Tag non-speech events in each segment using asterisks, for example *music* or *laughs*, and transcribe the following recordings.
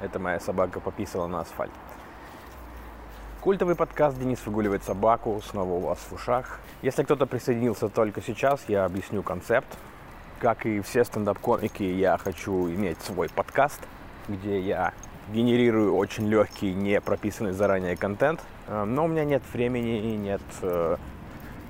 Это моя собака пописала на асфальт. Культовый подкаст «Денис выгуливает собаку» снова у вас в ушах. Если кто-то присоединился только сейчас, я объясню концепт. Как и все стендап-комики, я хочу иметь свой подкаст, где я генерирую очень легкий, не прописанный заранее контент. Э, но у меня нет времени и нет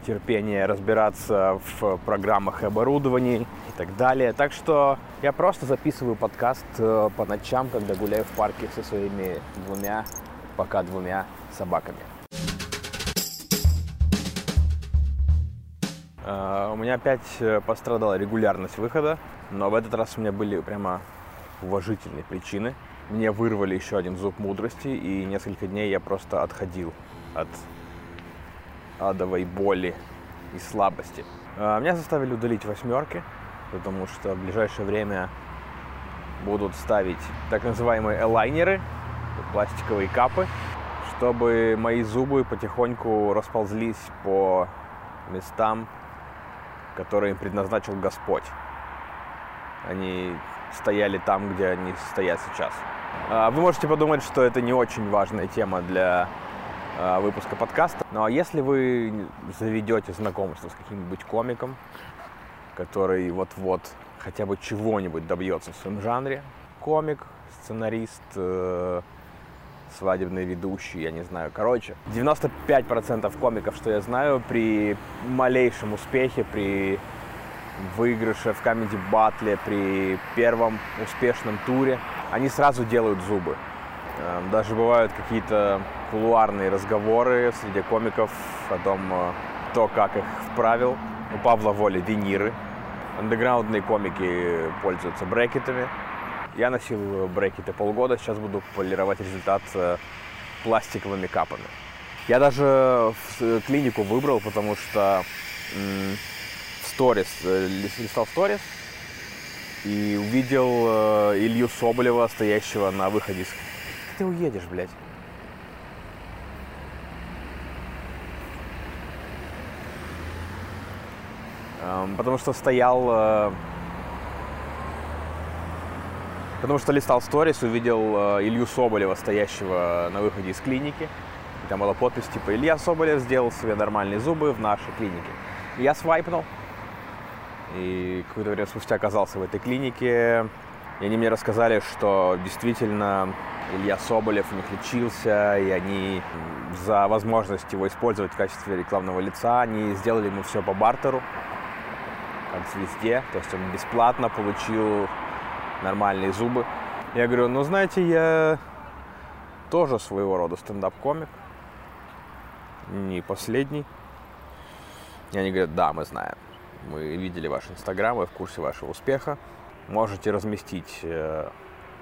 э, терпения разбираться в программах и оборудовании и так далее. Так что я просто записываю подкаст э, по ночам, когда гуляю в парке со своими двумя, пока двумя собаками. У меня опять пострадала регулярность выхода, но в этот раз у меня были прямо уважительные причины. Мне вырвали еще один зуб мудрости, и несколько дней я просто отходил от адовой боли и слабости. А, меня заставили удалить восьмерки, потому что в ближайшее время будут ставить так называемые элайнеры, пластиковые капы, чтобы мои зубы потихоньку расползлись по местам, которые им предназначил Господь. Они стояли там, где они стоят сейчас. А, вы можете подумать, что это не очень важная тема для выпуска подкаста. Но если вы заведете знакомство с каким-нибудь комиком, который вот-вот хотя бы чего-нибудь добьется в своем жанре, комик, сценарист, э, свадебный ведущий, я не знаю. Короче, 95% комиков, что я знаю, при малейшем успехе, при выигрыше в Comedy Battle, при первом успешном туре, они сразу делают зубы. Эм, даже бывают какие-то кулуарные разговоры среди комиков о том, э, кто как их вправил. У Павла Воли виниры. Андеграундные комики пользуются брекетами. Я носил брекеты полгода, сейчас буду полировать результат э, пластиковыми капами. Я даже клинику выбрал, потому что в сторис, э, листал сторис, и увидел э, Илью Соболева, стоящего на выходе. Ты уедешь, блядь. Эм, потому что стоял... Э, потому что листал сторис, увидел э, Илью Соболева, стоящего на выходе из клиники. И там была подпись типа «Илья Соболев сделал себе нормальные зубы в нашей клинике». И я свайпнул. И какое-то время спустя оказался в этой клинике. И они мне рассказали, что действительно Илья Соболев у них лечился, и они за возможность его использовать в качестве рекламного лица, они сделали ему все по бартеру, как звезде. То есть он бесплатно получил нормальные зубы. Я говорю, ну знаете, я тоже своего рода стендап-комик. Не последний. И они говорят, да, мы знаем. Мы видели ваш инстаграм, вы в курсе вашего успеха. Можете разместить э,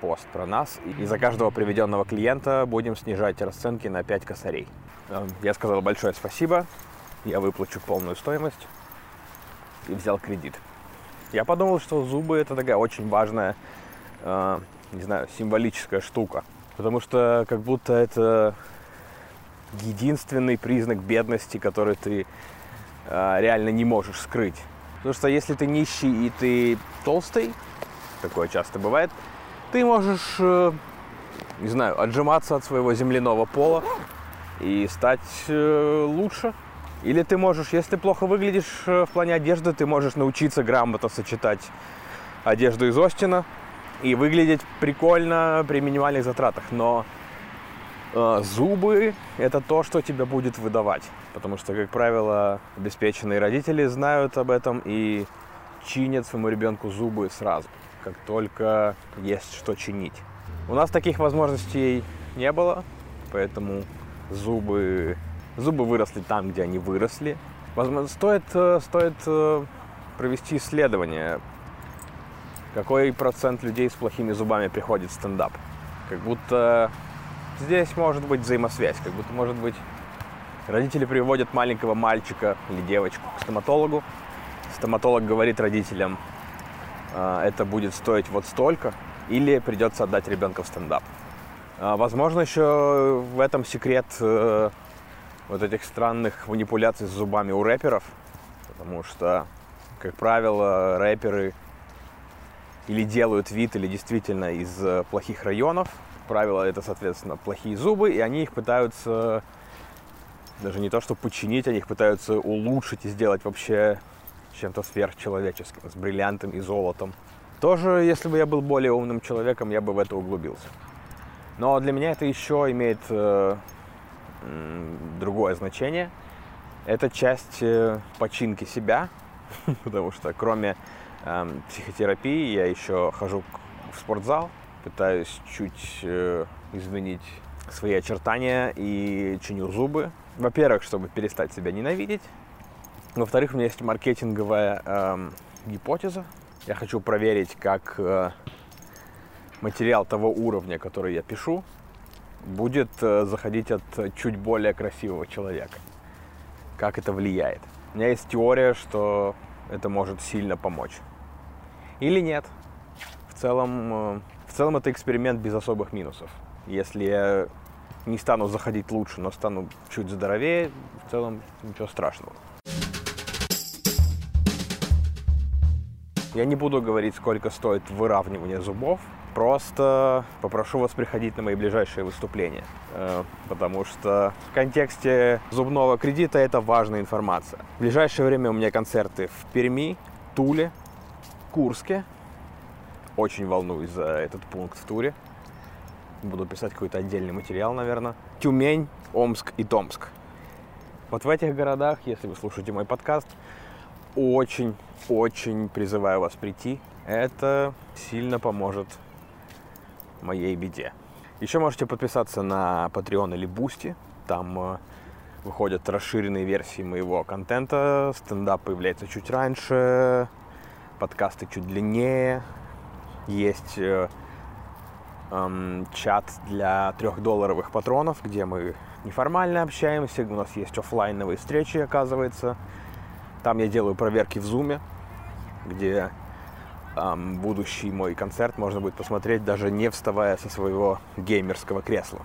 пост про нас. И за каждого приведенного клиента будем снижать расценки на 5 косарей. Э, я сказал большое спасибо. Я выплачу полную стоимость. И взял кредит. Я подумал, что зубы это такая очень важная, э, не знаю, символическая штука. Потому что как будто это единственный признак бедности, который ты реально не можешь скрыть. Потому что если ты нищий и ты толстый, такое часто бывает, ты можешь, э, не знаю, отжиматься от своего земляного пола и стать э, лучше. Или ты можешь, если плохо выглядишь э, в плане одежды, ты можешь научиться грамотно сочетать одежду из Остина и выглядеть прикольно при минимальных затратах. Но э, зубы это то, что тебя будет выдавать потому что, как правило, обеспеченные родители знают об этом и чинят своему ребенку зубы сразу, как только есть что чинить. У нас таких возможностей не было, поэтому зубы, зубы выросли там, где они выросли. Возможно, стоит, э, стоит э, провести исследование, какой процент людей с плохими зубами приходит в стендап. Как будто здесь может быть взаимосвязь, как будто может быть Родители приводят маленького мальчика или девочку к стоматологу. Стоматолог говорит родителям, «А, это будет стоить вот столько, или придется отдать ребенка в стендап. А, возможно, еще в этом секрет э, вот этих странных манипуляций с зубами у рэперов, потому что, как правило, рэперы или делают вид, или действительно из э, плохих районов, правило, это, соответственно, плохие зубы, и они их пытаются даже не то, что починить, они их пытаются улучшить и сделать вообще чем-то сверхчеловеческим, с бриллиантом и золотом. Тоже, если бы я был более умным человеком, я бы в это углубился. Но для меня это еще имеет э, другое значение. Это часть э, починки себя, *laughs* потому что кроме э, психотерапии я еще хожу в спортзал, пытаюсь чуть э, изменить свои очертания и чиню зубы. Во-первых, чтобы перестать себя ненавидеть. Во-вторых, у меня есть маркетинговая э, гипотеза. Я хочу проверить, как э, материал того уровня, который я пишу, будет э, заходить от чуть более красивого человека. Как это влияет. У меня есть теория, что это может сильно помочь. Или нет. В целом, э, в целом это эксперимент без особых минусов. Если я не стану заходить лучше, но стану чуть здоровее, в целом ничего страшного. Я не буду говорить, сколько стоит выравнивание зубов. Просто попрошу вас приходить на мои ближайшие выступления, э, потому что в контексте зубного кредита это важная информация. В ближайшее время у меня концерты в Перми, Туле, Курске. Очень волнуюсь за этот пункт в туре. Буду писать какой-то отдельный материал, наверное. Тюмень, Омск и Томск. Вот в этих городах, если вы слушаете мой подкаст, очень-очень призываю вас прийти. Это сильно поможет моей беде. Еще можете подписаться на Patreon или Boosty. Там э, выходят расширенные версии моего контента. Стендап появляется чуть раньше, подкасты чуть длиннее. Есть э, эм, чат для трехдолларовых патронов, где мы неформально общаемся. У нас есть офлайновые встречи, оказывается. Там я делаю проверки в зуме, где эм, будущий мой концерт можно будет посмотреть, даже не вставая со своего геймерского кресла.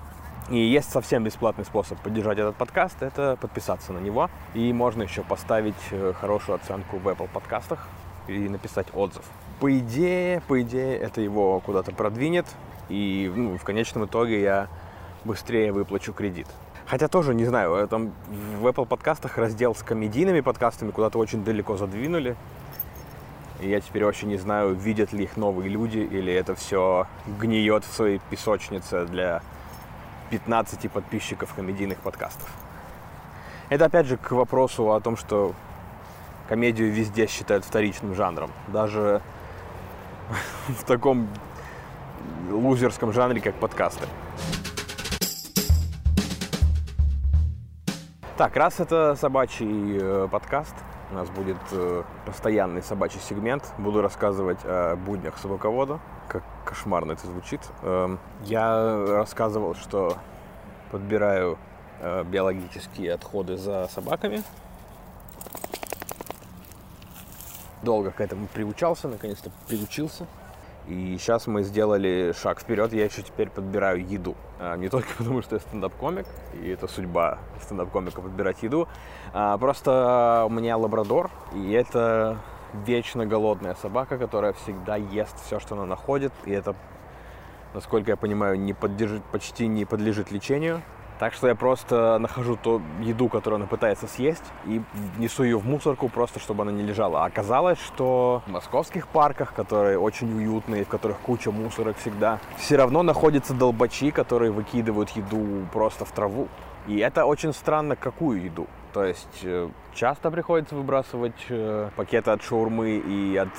И есть совсем бесплатный способ поддержать этот подкаст, это подписаться на него. И можно еще поставить э, хорошую оценку в Apple подкастах и написать отзыв. По идее, по идее, это его куда-то продвинет, и ну, в конечном итоге я быстрее выплачу кредит. Хотя тоже не знаю, там в Apple подкастах раздел с комедийными подкастами куда-то очень далеко задвинули. И я теперь вообще не знаю, видят ли их новые люди, или это все гниет в своей песочнице для 15 подписчиков комедийных подкастов. Это опять же к вопросу о том, что комедию везде считают вторичным жанром. Даже *laughs* в таком лузерском жанре, как подкасты. Так, раз это собачий э, подкаст, у нас будет э, постоянный собачий сегмент. Буду рассказывать о буднях собаковода. Как кошмарно это звучит. Э, я рассказывал, что подбираю э, биологические отходы за собаками. Долго к этому приучался, наконец-то приучился. И сейчас мы сделали шаг вперед, я еще теперь подбираю еду. А, не только *laughs* потому, что я стендап-комик, и это судьба стендап-комика подбирать еду. А, просто у меня лабрадор, и это вечно голодная собака, которая всегда ест все, что она находит. И это, насколько я понимаю, не поддержит, почти не подлежит лечению. Так что я просто нахожу ту еду, которую она пытается съесть, и несу ее в мусорку просто, чтобы она не лежала. А оказалось, что в московских парках, которые очень уютные, в которых куча мусорок всегда, все равно находятся долбачи, которые выкидывают еду просто в траву. И это очень странно, какую еду. То есть э, часто приходится выбрасывать э, пакеты от шаурмы и от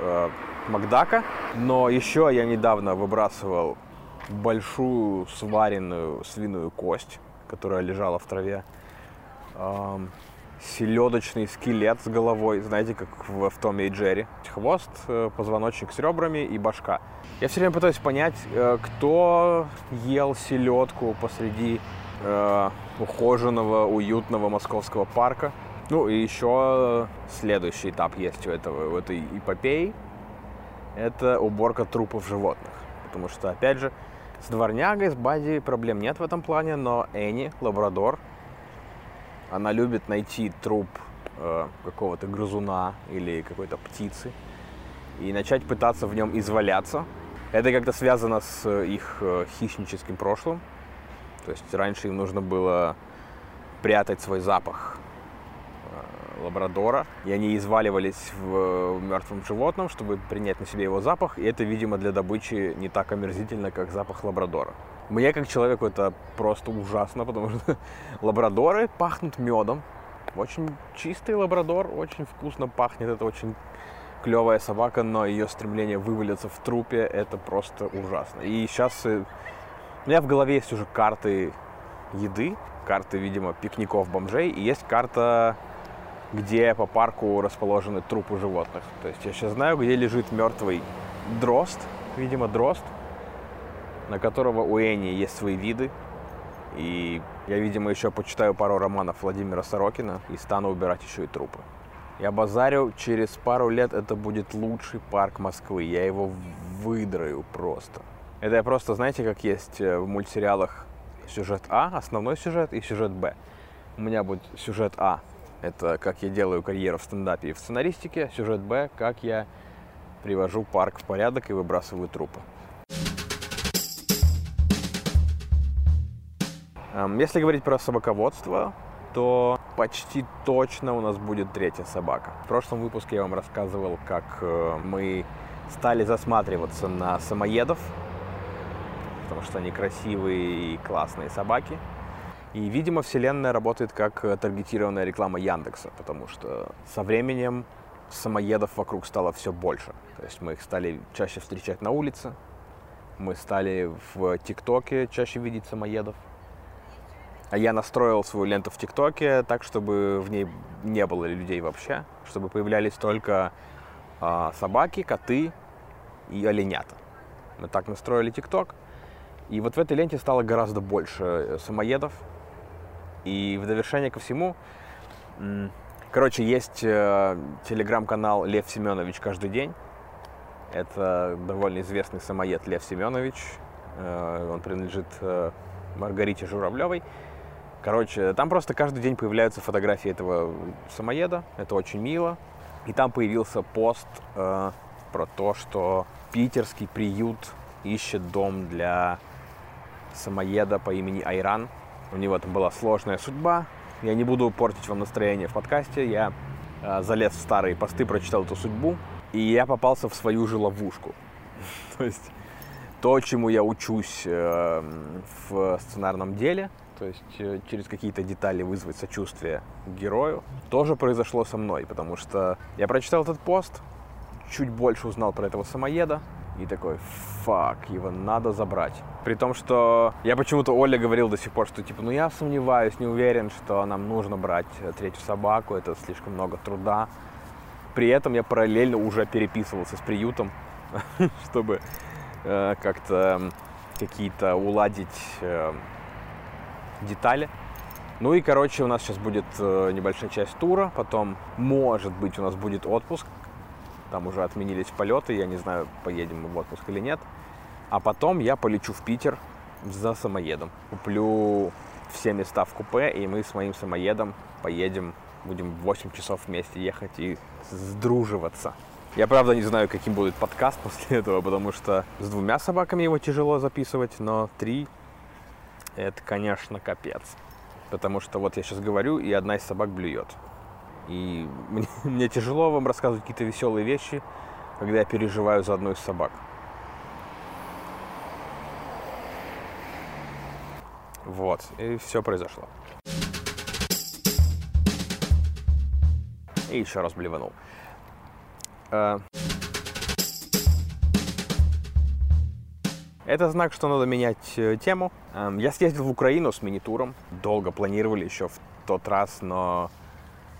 э, Макдака. Но еще я недавно выбрасывал большую сваренную свиную кость, которая лежала в траве. Селедочный скелет с головой, знаете, как в, в Томе и Джерри. Хвост, э, позвоночник с ребрами и башка. Я все время пытаюсь понять, э, кто ел селедку посреди э, ухоженного, уютного московского парка. Ну и еще следующий этап есть у, этого, у этой эпопеи. Это уборка трупов животных. Потому что, опять же, с дворнягой, с Бади проблем нет в этом плане, но Энни, лабрадор, она любит найти труп э, какого-то грызуна или какой-то птицы и начать пытаться в нем изваляться. Это как-то связано с их э, хищническим прошлым. То есть раньше им нужно было прятать свой запах э, лабрадора, и они изваливались в мертвом животном, чтобы принять на себе его запах, и это, видимо, для добычи не так омерзительно, как запах лабрадора. Мне, как человеку, это просто ужасно, потому что *laughs* лабрадоры пахнут медом. Очень чистый лабрадор, очень вкусно пахнет, это очень клевая собака, но ее стремление вывалиться в трупе, это просто ужасно. И сейчас э, у меня в голове есть уже карты еды, карты, видимо, пикников бомжей, и есть карта, где по парку расположены трупы животных. То есть я сейчас знаю, где лежит мертвый дрозд, видимо, дрозд, на которого у Эни есть свои виды. И я, видимо, еще почитаю пару романов Владимира Сорокина и стану убирать еще и трупы. Я базарю, через пару лет это будет лучший парк Москвы. Я его выдраю просто. Это я просто, знаете, как есть э, в мультсериалах сюжет А, основной сюжет, и сюжет Б. У меня будет сюжет А. Это как я делаю карьеру в стендапе и в сценаристике. Сюжет Б, как я привожу парк в порядок и выбрасываю трупы. Если говорить про собаководство, то почти точно у нас будет третья собака. В прошлом выпуске я вам рассказывал, как э, мы стали засматриваться на самоедов, потому что они красивые и классные собаки. И, видимо, вселенная работает как таргетированная реклама Яндекса, потому что со временем самоедов вокруг стало все больше. То есть мы их стали чаще встречать на улице, мы стали в ТикТоке чаще видеть самоедов. А я настроил свою ленту в ТикТоке так, чтобы в ней не было людей вообще, чтобы появлялись только э, собаки, коты и оленята. Мы так настроили ТикТок. И вот в этой ленте стало гораздо больше э, самоедов. И в довершение ко всему, короче, есть э, телеграм-канал Лев Семенович каждый день. Это довольно известный самоед Лев Семенович. Э, он принадлежит э, Маргарите Журавлевой. Короче, там просто каждый день появляются фотографии этого самоеда. Это очень мило. И там появился пост э, про то, что питерский приют ищет дом для самоеда по имени Айран. У него там была сложная судьба. Я не буду портить вам настроение в подкасте. Я э, залез в старые посты, прочитал эту судьбу. И я попался в свою же ловушку. *laughs* То есть то, чему я учусь э, в сценарном деле – то есть э, через какие-то детали вызвать сочувствие герою, тоже произошло со мной, потому что я прочитал этот пост, чуть больше узнал про этого самоеда, и такой, фак, его надо забрать. При том, что я почему-то Оля говорил до сих пор, что типа, ну я сомневаюсь, не уверен, что нам нужно брать э, третью собаку, это слишком много труда. При этом я параллельно уже переписывался с приютом, *laughs* чтобы э, как-то какие-то уладить э, детали. Ну и, короче, у нас сейчас будет небольшая часть тура, потом, может быть, у нас будет отпуск, там уже отменились полеты, я не знаю, поедем мы в отпуск или нет. А потом я полечу в Питер за самоедом. Куплю все места в купе, и мы с моим самоедом поедем, будем 8 часов вместе ехать и сдруживаться. Я правда не знаю, каким будет подкаст *laughs* после этого, потому что с двумя собаками его тяжело записывать, но три это, конечно, капец. Потому что вот я сейчас говорю, и одна из собак блюет. И *laughs* мне, мне тяжело вам рассказывать какие-то веселые вещи, когда я переживаю за одну из собак. Вот, и все произошло. И еще раз блеванул. Э, Это знак, что надо менять э, тему. Эм, я съездил в Украину с мини-туром. Долго планировали еще в тот раз, но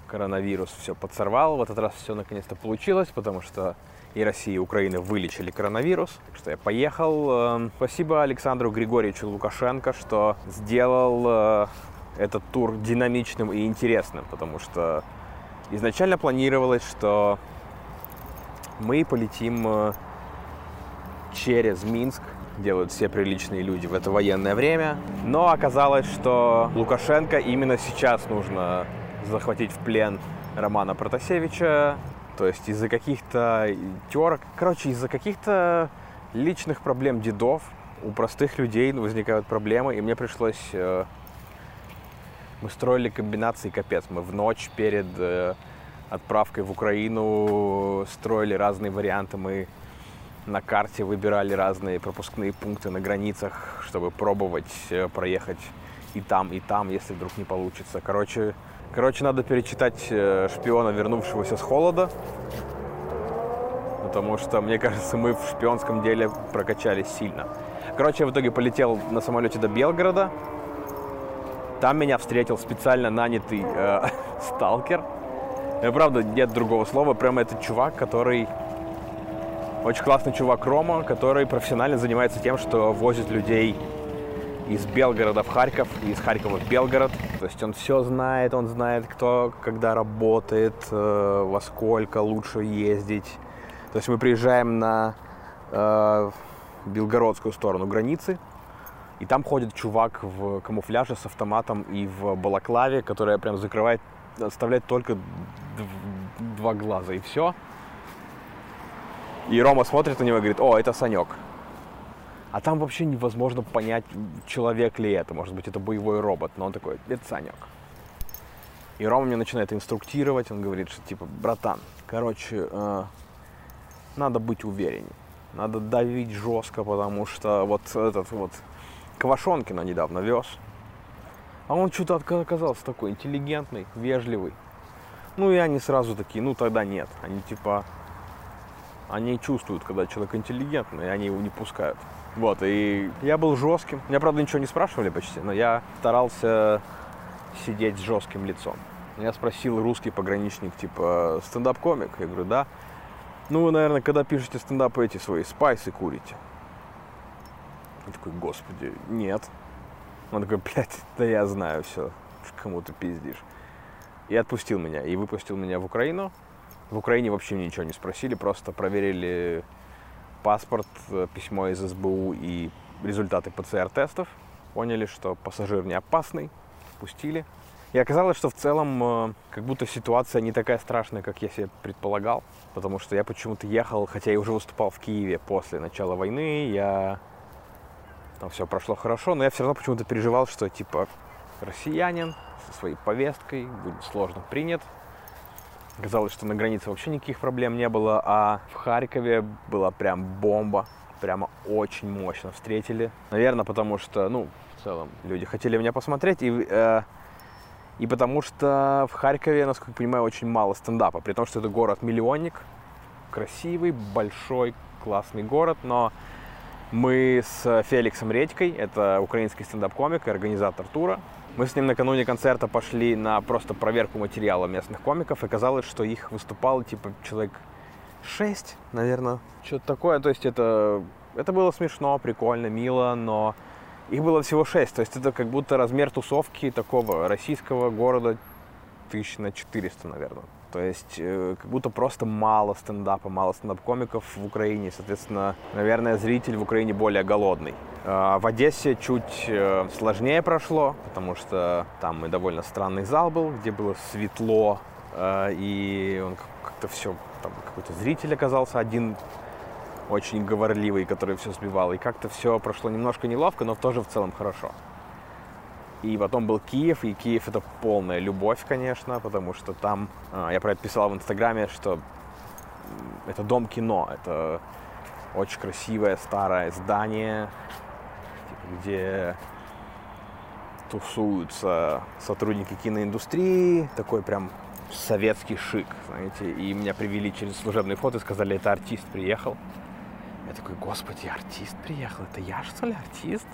коронавирус все подсорвал. В этот раз все наконец-то получилось, потому что и Россия, и Украина вылечили коронавирус. Так что я поехал. Эм, спасибо Александру Григорьевичу Лукашенко, что сделал э, этот тур динамичным и интересным, потому что изначально планировалось, что мы полетим э, через Минск делают все приличные люди в это военное время. Но оказалось, что Лукашенко именно сейчас нужно захватить в плен Романа Протасевича. То есть из-за каких-то терок, короче, из-за каких-то личных проблем дедов, у простых людей возникают проблемы, и мне пришлось... Э, мы строили комбинации капец. Мы в ночь перед э, отправкой в Украину строили разные варианты. Мы на карте выбирали разные пропускные пункты на границах, чтобы пробовать э, проехать и там, и там, если вдруг не получится. Короче, короче надо перечитать э, «Шпиона, вернувшегося с холода», потому что, мне кажется, мы в шпионском деле прокачались сильно. Короче, я в итоге полетел на самолете до Белгорода. Там меня встретил специально нанятый э, *laughs* сталкер. И, правда, нет другого слова. Прямо этот чувак, который очень классный чувак Рома, который профессионально занимается тем, что возит людей из Белгорода в Харьков, и из Харькова в Белгород. То есть он все знает, он знает, кто когда работает, э, во сколько лучше ездить. То есть мы приезжаем на э, белгородскую сторону границы, и там ходит чувак в камуфляже с автоматом и в балаклаве, которая прям закрывает, оставляет только два глаза, и все. И Рома смотрит на него и говорит, о, это Санек. А там вообще невозможно понять, человек ли это. Может быть, это боевой робот. Но он такой, это Санек. И Рома мне начинает инструктировать. Он говорит, что типа, братан, короче, э, надо быть увереннее. Надо давить жестко, потому что вот этот вот Квашонкина недавно вез. А он что-то оказался такой интеллигентный, вежливый. Ну и они сразу такие, ну тогда нет. Они типа, они чувствуют, когда человек интеллигентный, и они его не пускают. Вот, и я был жестким. Меня, правда, ничего не спрашивали почти, но я старался сидеть с жестким лицом. Я спросил русский пограничник, типа, стендап-комик? Я говорю, да. Ну, вы, наверное, когда пишете стендапы эти свои спайсы курите. Я такой, господи, нет. Он такой, блядь, да я знаю все, кому ты пиздишь. И отпустил меня, и выпустил меня в Украину. В Украине вообще ничего не спросили, просто проверили паспорт, э, письмо из СБУ и результаты ПЦР-тестов. Поняли, что пассажир не опасный, пустили. И оказалось, что в целом э, как будто ситуация не такая страшная, как я себе предполагал. Потому что я почему-то ехал, хотя я уже выступал в Киеве после начала войны, я... Там все прошло хорошо, но я все равно почему-то переживал, что типа россиянин со своей повесткой будет сложно принят, Казалось, что на границе вообще никаких проблем не было, а в Харькове была прям бомба. Прямо очень мощно встретили. Наверное, потому что, ну, в целом, люди хотели меня посмотреть. И, э, и потому что в Харькове, насколько я понимаю, очень мало стендапа. При том, что это город-миллионник. Красивый, большой, классный город. Но мы с Феликсом Редькой, это украинский стендап-комик и организатор тура, мы с ним накануне концерта пошли на просто проверку материала местных комиков, и казалось, что их выступало типа человек 6, наверное, что-то такое. То есть это, это было смешно, прикольно, мило, но их было всего 6. То есть это как будто размер тусовки такого российского города тысяч на 400, наверное. То есть э, как будто просто мало стендапа, мало стендап-комиков в Украине. Соответственно, наверное, зритель в Украине более голодный. Э, в Одессе чуть э, сложнее прошло, потому что там и довольно странный зал был, где было светло, э, и он как-то все, там какой-то зритель оказался один очень говорливый, который все сбивал. И как-то все прошло немножко неловко, но тоже в целом хорошо. И потом был Киев, и Киев это полная любовь, конечно, потому что там, а, я про это писал в Инстаграме, что это дом кино, это очень красивое старое здание, типа, где тусуются сотрудники киноиндустрии, такой прям советский шик, знаете, и меня привели через служебный фото и сказали, это артист приехал. Я такой, господи, артист приехал, это я что ли артист?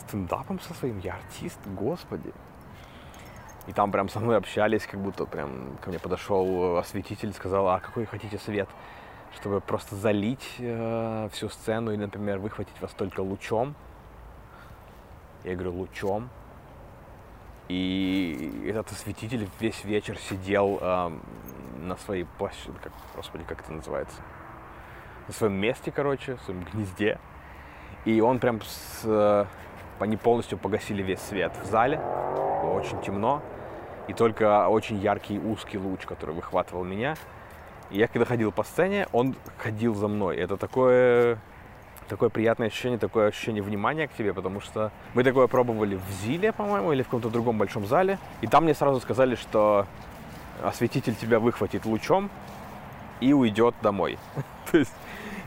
Стендапом со своим, я артист, господи. И там прям со мной общались, как будто прям ко мне подошел осветитель, сказал, а какой хотите свет? Чтобы просто залить э, всю сцену и, например, выхватить вас только лучом. Я говорю, лучом. И этот осветитель весь вечер сидел э, на своей площади, как, господи, как это называется? На своем месте, короче, в своем гнезде. И он прям с они полностью погасили весь свет в зале. Было очень темно. И только очень яркий узкий луч, который выхватывал меня. И я когда ходил по сцене, он ходил за мной. Это такое такое приятное ощущение, такое ощущение внимания к тебе, потому что мы такое пробовали в Зиле, по-моему, или в каком-то другом большом зале, и там мне сразу сказали, что осветитель тебя выхватит лучом и уйдет домой. *laughs* То есть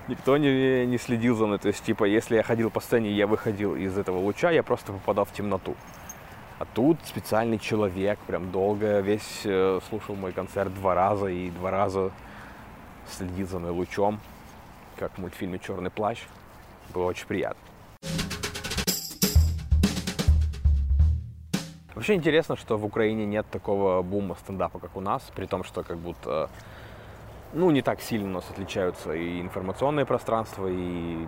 никто не, не следил за мной. То есть, типа, если я ходил по сцене, я выходил из этого луча, я просто попадал в темноту. А тут специальный человек, прям долго весь э, слушал мой концерт два раза и два раза следил за мной лучом, как в мультфильме «Черный плащ». Было очень приятно. Вообще интересно, что в Украине нет такого бума стендапа, как у нас, при том, что как будто ну, не так сильно у нас отличаются и информационное пространство, и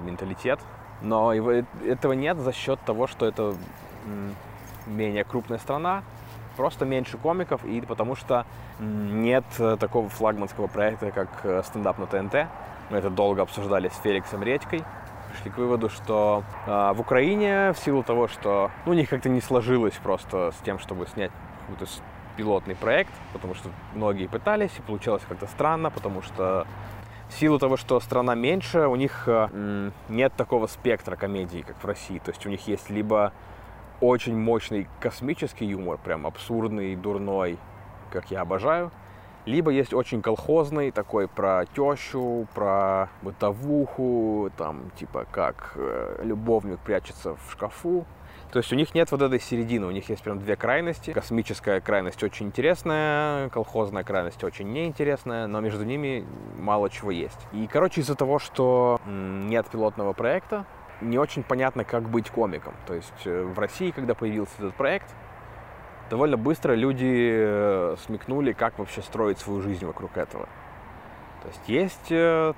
менталитет. Но этого нет за счет того, что это менее крупная страна, просто меньше комиков, и потому что нет такого флагманского проекта, как э, стендап на ТНТ. Мы это долго обсуждали с Феликсом Редькой. Пришли к выводу, что э, в Украине в силу того, что ну, у них как-то не сложилось просто с тем, чтобы снять какую-то пилотный проект, потому что многие пытались, и получалось как-то странно, потому что в силу того, что страна меньше, у них э, нет такого спектра комедии, как в России. То есть у них есть либо очень мощный космический юмор, прям абсурдный, дурной, как я обожаю, либо есть очень колхозный, такой про тещу, про бытовуху, там, типа, как э, любовник прячется в шкафу. То есть у них нет вот этой середины, у них есть прям две крайности. Космическая крайность очень интересная, колхозная крайность очень неинтересная, но между ними мало чего есть. И, короче, из-за того, что нет пилотного проекта, не очень понятно, как быть комиком. То есть э, в России, когда появился этот проект, довольно быстро люди э, смекнули, как вообще строить свою жизнь вокруг этого. То есть есть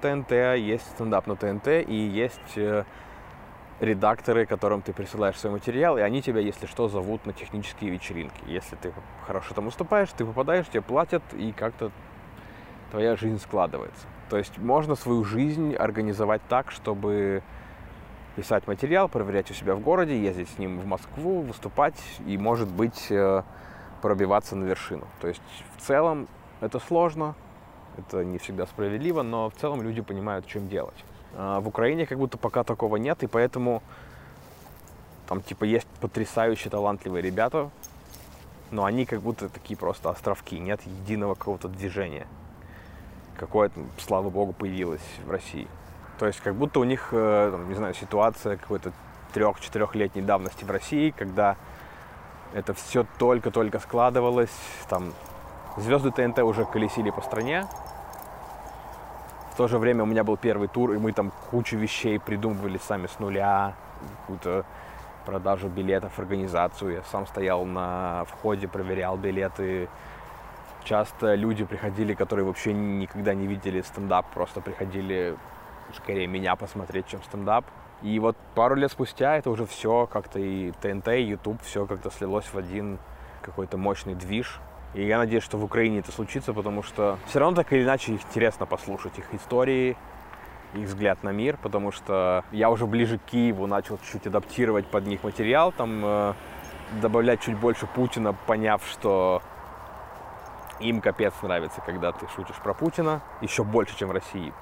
ТНТ, э, есть стендап на ТНТ и есть редакторы, которым ты присылаешь свой материал, и они тебя, если что, зовут на технические вечеринки. Если ты хорошо там выступаешь, ты попадаешь, тебе платят, и как-то твоя жизнь складывается. То есть можно свою жизнь организовать так, чтобы писать материал, проверять у себя в городе, ездить с ним в Москву, выступать и, может быть, э, пробиваться на вершину. То есть в целом это сложно, это не всегда справедливо, но в целом люди понимают, чем делать. А в Украине как будто пока такого нет, и поэтому там типа есть потрясающе талантливые ребята, но они как будто такие просто островки, нет единого какого-то движения. Какое-то, слава богу, появилось в России. То есть как будто у них, э, там, не знаю, ситуация какой-то трех-четырехлетней давности в России, когда это все только-только складывалось, там звезды ТНТ уже колесили по стране, в то же время у меня был первый тур, и мы там кучу вещей придумывали сами с нуля, какую-то продажу билетов, организацию. Я сам стоял на входе, проверял билеты. Часто люди приходили, которые вообще никогда не видели стендап, просто приходили скорее меня посмотреть, чем стендап. И вот пару лет спустя это уже все как-то и ТНТ, и YouTube, все как-то слилось в один какой-то мощный движ. И я надеюсь, что в Украине это случится, потому что все равно так или иначе интересно послушать, их истории, их взгляд на мир, потому что я уже ближе к Киеву начал чуть-чуть адаптировать под них материал, там э, добавлять чуть больше Путина, поняв, что им капец нравится, когда ты шутишь про Путина, еще больше, чем в России.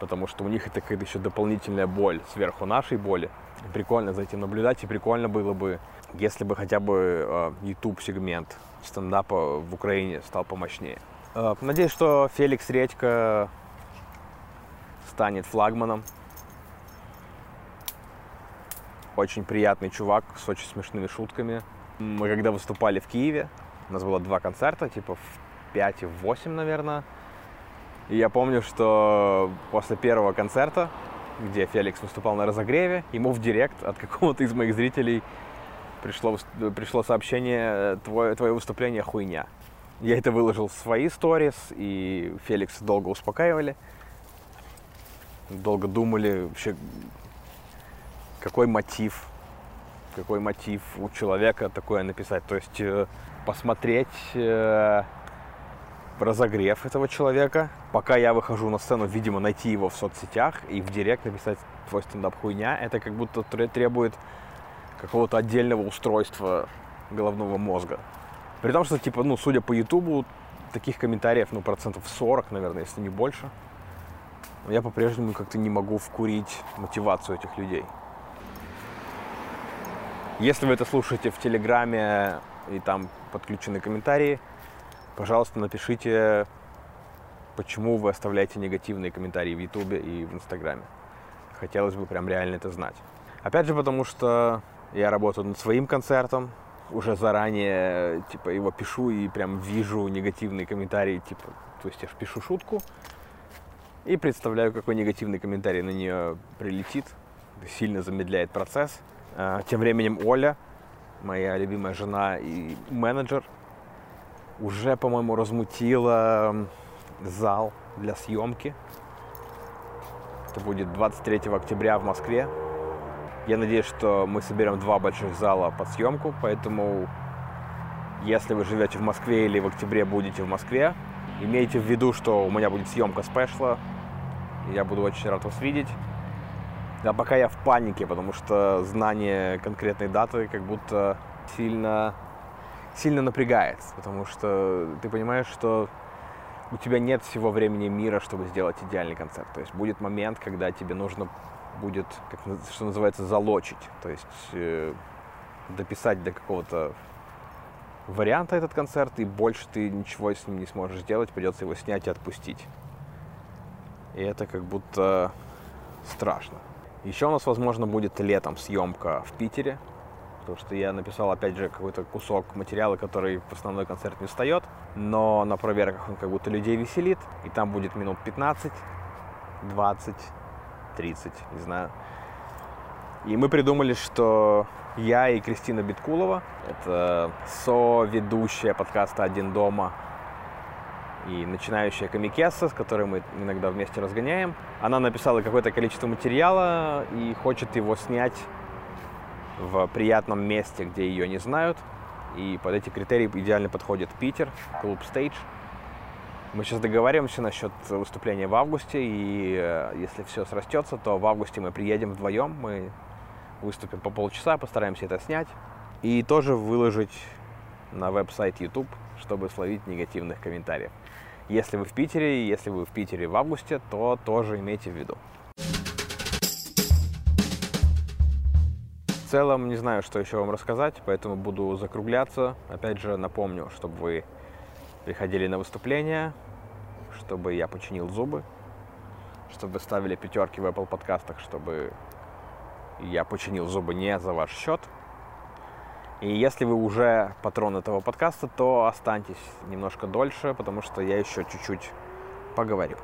Потому что у них это какая-то еще дополнительная боль сверху нашей боли. Прикольно за этим наблюдать, и прикольно было бы, если бы хотя бы э, YouTube сегмент стендапа в Украине стал помощнее. Э, надеюсь, что Феликс Редько станет флагманом. Очень приятный чувак с очень смешными шутками. Мы когда выступали в Киеве, у нас было два концерта, типа в 5 и в 8, наверное. И я помню, что после первого концерта, где Феликс выступал на разогреве, ему в директ от какого-то из моих зрителей пришло, пришло сообщение, твое, твое выступление хуйня. Я это выложил в свои сторис, и Феликс долго успокаивали. Долго думали вообще, какой мотив, какой мотив у человека такое написать. То есть э, посмотреть э, разогрев этого человека, пока я выхожу на сцену, видимо, найти его в соцсетях и в директ написать твой стендап хуйня, это как будто требует какого-то отдельного устройства головного мозга. При том, что, типа, ну, судя по Ютубу, таких комментариев, ну, процентов 40, наверное, если не больше. Я по-прежнему как-то не могу вкурить мотивацию этих людей. Если вы это слушаете в Телеграме и там подключены комментарии, пожалуйста, напишите, почему вы оставляете негативные комментарии в Ютубе и в Инстаграме. Хотелось бы прям реально это знать. Опять же, потому что я работаю над своим концертом, уже заранее типа его пишу и прям вижу негативные комментарии, типа, то есть я пишу шутку и представляю, какой негативный комментарий на нее прилетит, сильно замедляет процесс. А, тем временем Оля, моя любимая жена и менеджер, уже, по-моему, размутила зал для съемки. Это будет 23 октября в Москве. Я надеюсь, что мы соберем два больших зала под съемку, поэтому если вы живете в Москве или в октябре будете в Москве, имейте в виду, что у меня будет съемка спешла. Я буду очень рад вас видеть. А пока я в панике, потому что знание конкретной даты как будто сильно, сильно напрягает. Потому что ты понимаешь, что у тебя нет всего времени мира, чтобы сделать идеальный концерт. То есть будет момент, когда тебе нужно будет, как, что называется, залочить. То есть э, дописать до какого-то варианта этот концерт, и больше ты ничего с ним не сможешь сделать, придется его снять и отпустить. И это как будто страшно. Еще у нас, возможно, будет летом съемка в Питере, потому что я написал, опять же, какой-то кусок материала, который в основной концерт не встает, но на проверках он как будто людей веселит, и там будет минут 15, 20, 30, не знаю. И мы придумали, что я и Кристина Биткулова, это со-ведущая подкаста «Один дома», и начинающая комикесса, с которой мы иногда вместе разгоняем. Она написала какое-то количество материала и хочет его снять в приятном месте, где ее не знают. И под эти критерии идеально подходит Питер, клуб Stage. Мы сейчас договариваемся насчет выступления в августе, и э, если все срастется, то в августе мы приедем вдвоем, мы выступим по полчаса, постараемся это снять и тоже выложить на веб-сайт YouTube, чтобы словить негативных комментариев. Если вы в Питере, если вы в Питере в августе, то тоже имейте в виду. В целом не знаю, что еще вам рассказать, поэтому буду закругляться. Опять же напомню, чтобы вы приходили на выступления, чтобы я починил зубы, чтобы вы ставили пятерки в Apple подкастах, чтобы я починил зубы не за ваш счет. И если вы уже патрон этого подкаста, то останьтесь немножко дольше, потому что я еще чуть-чуть поговорю.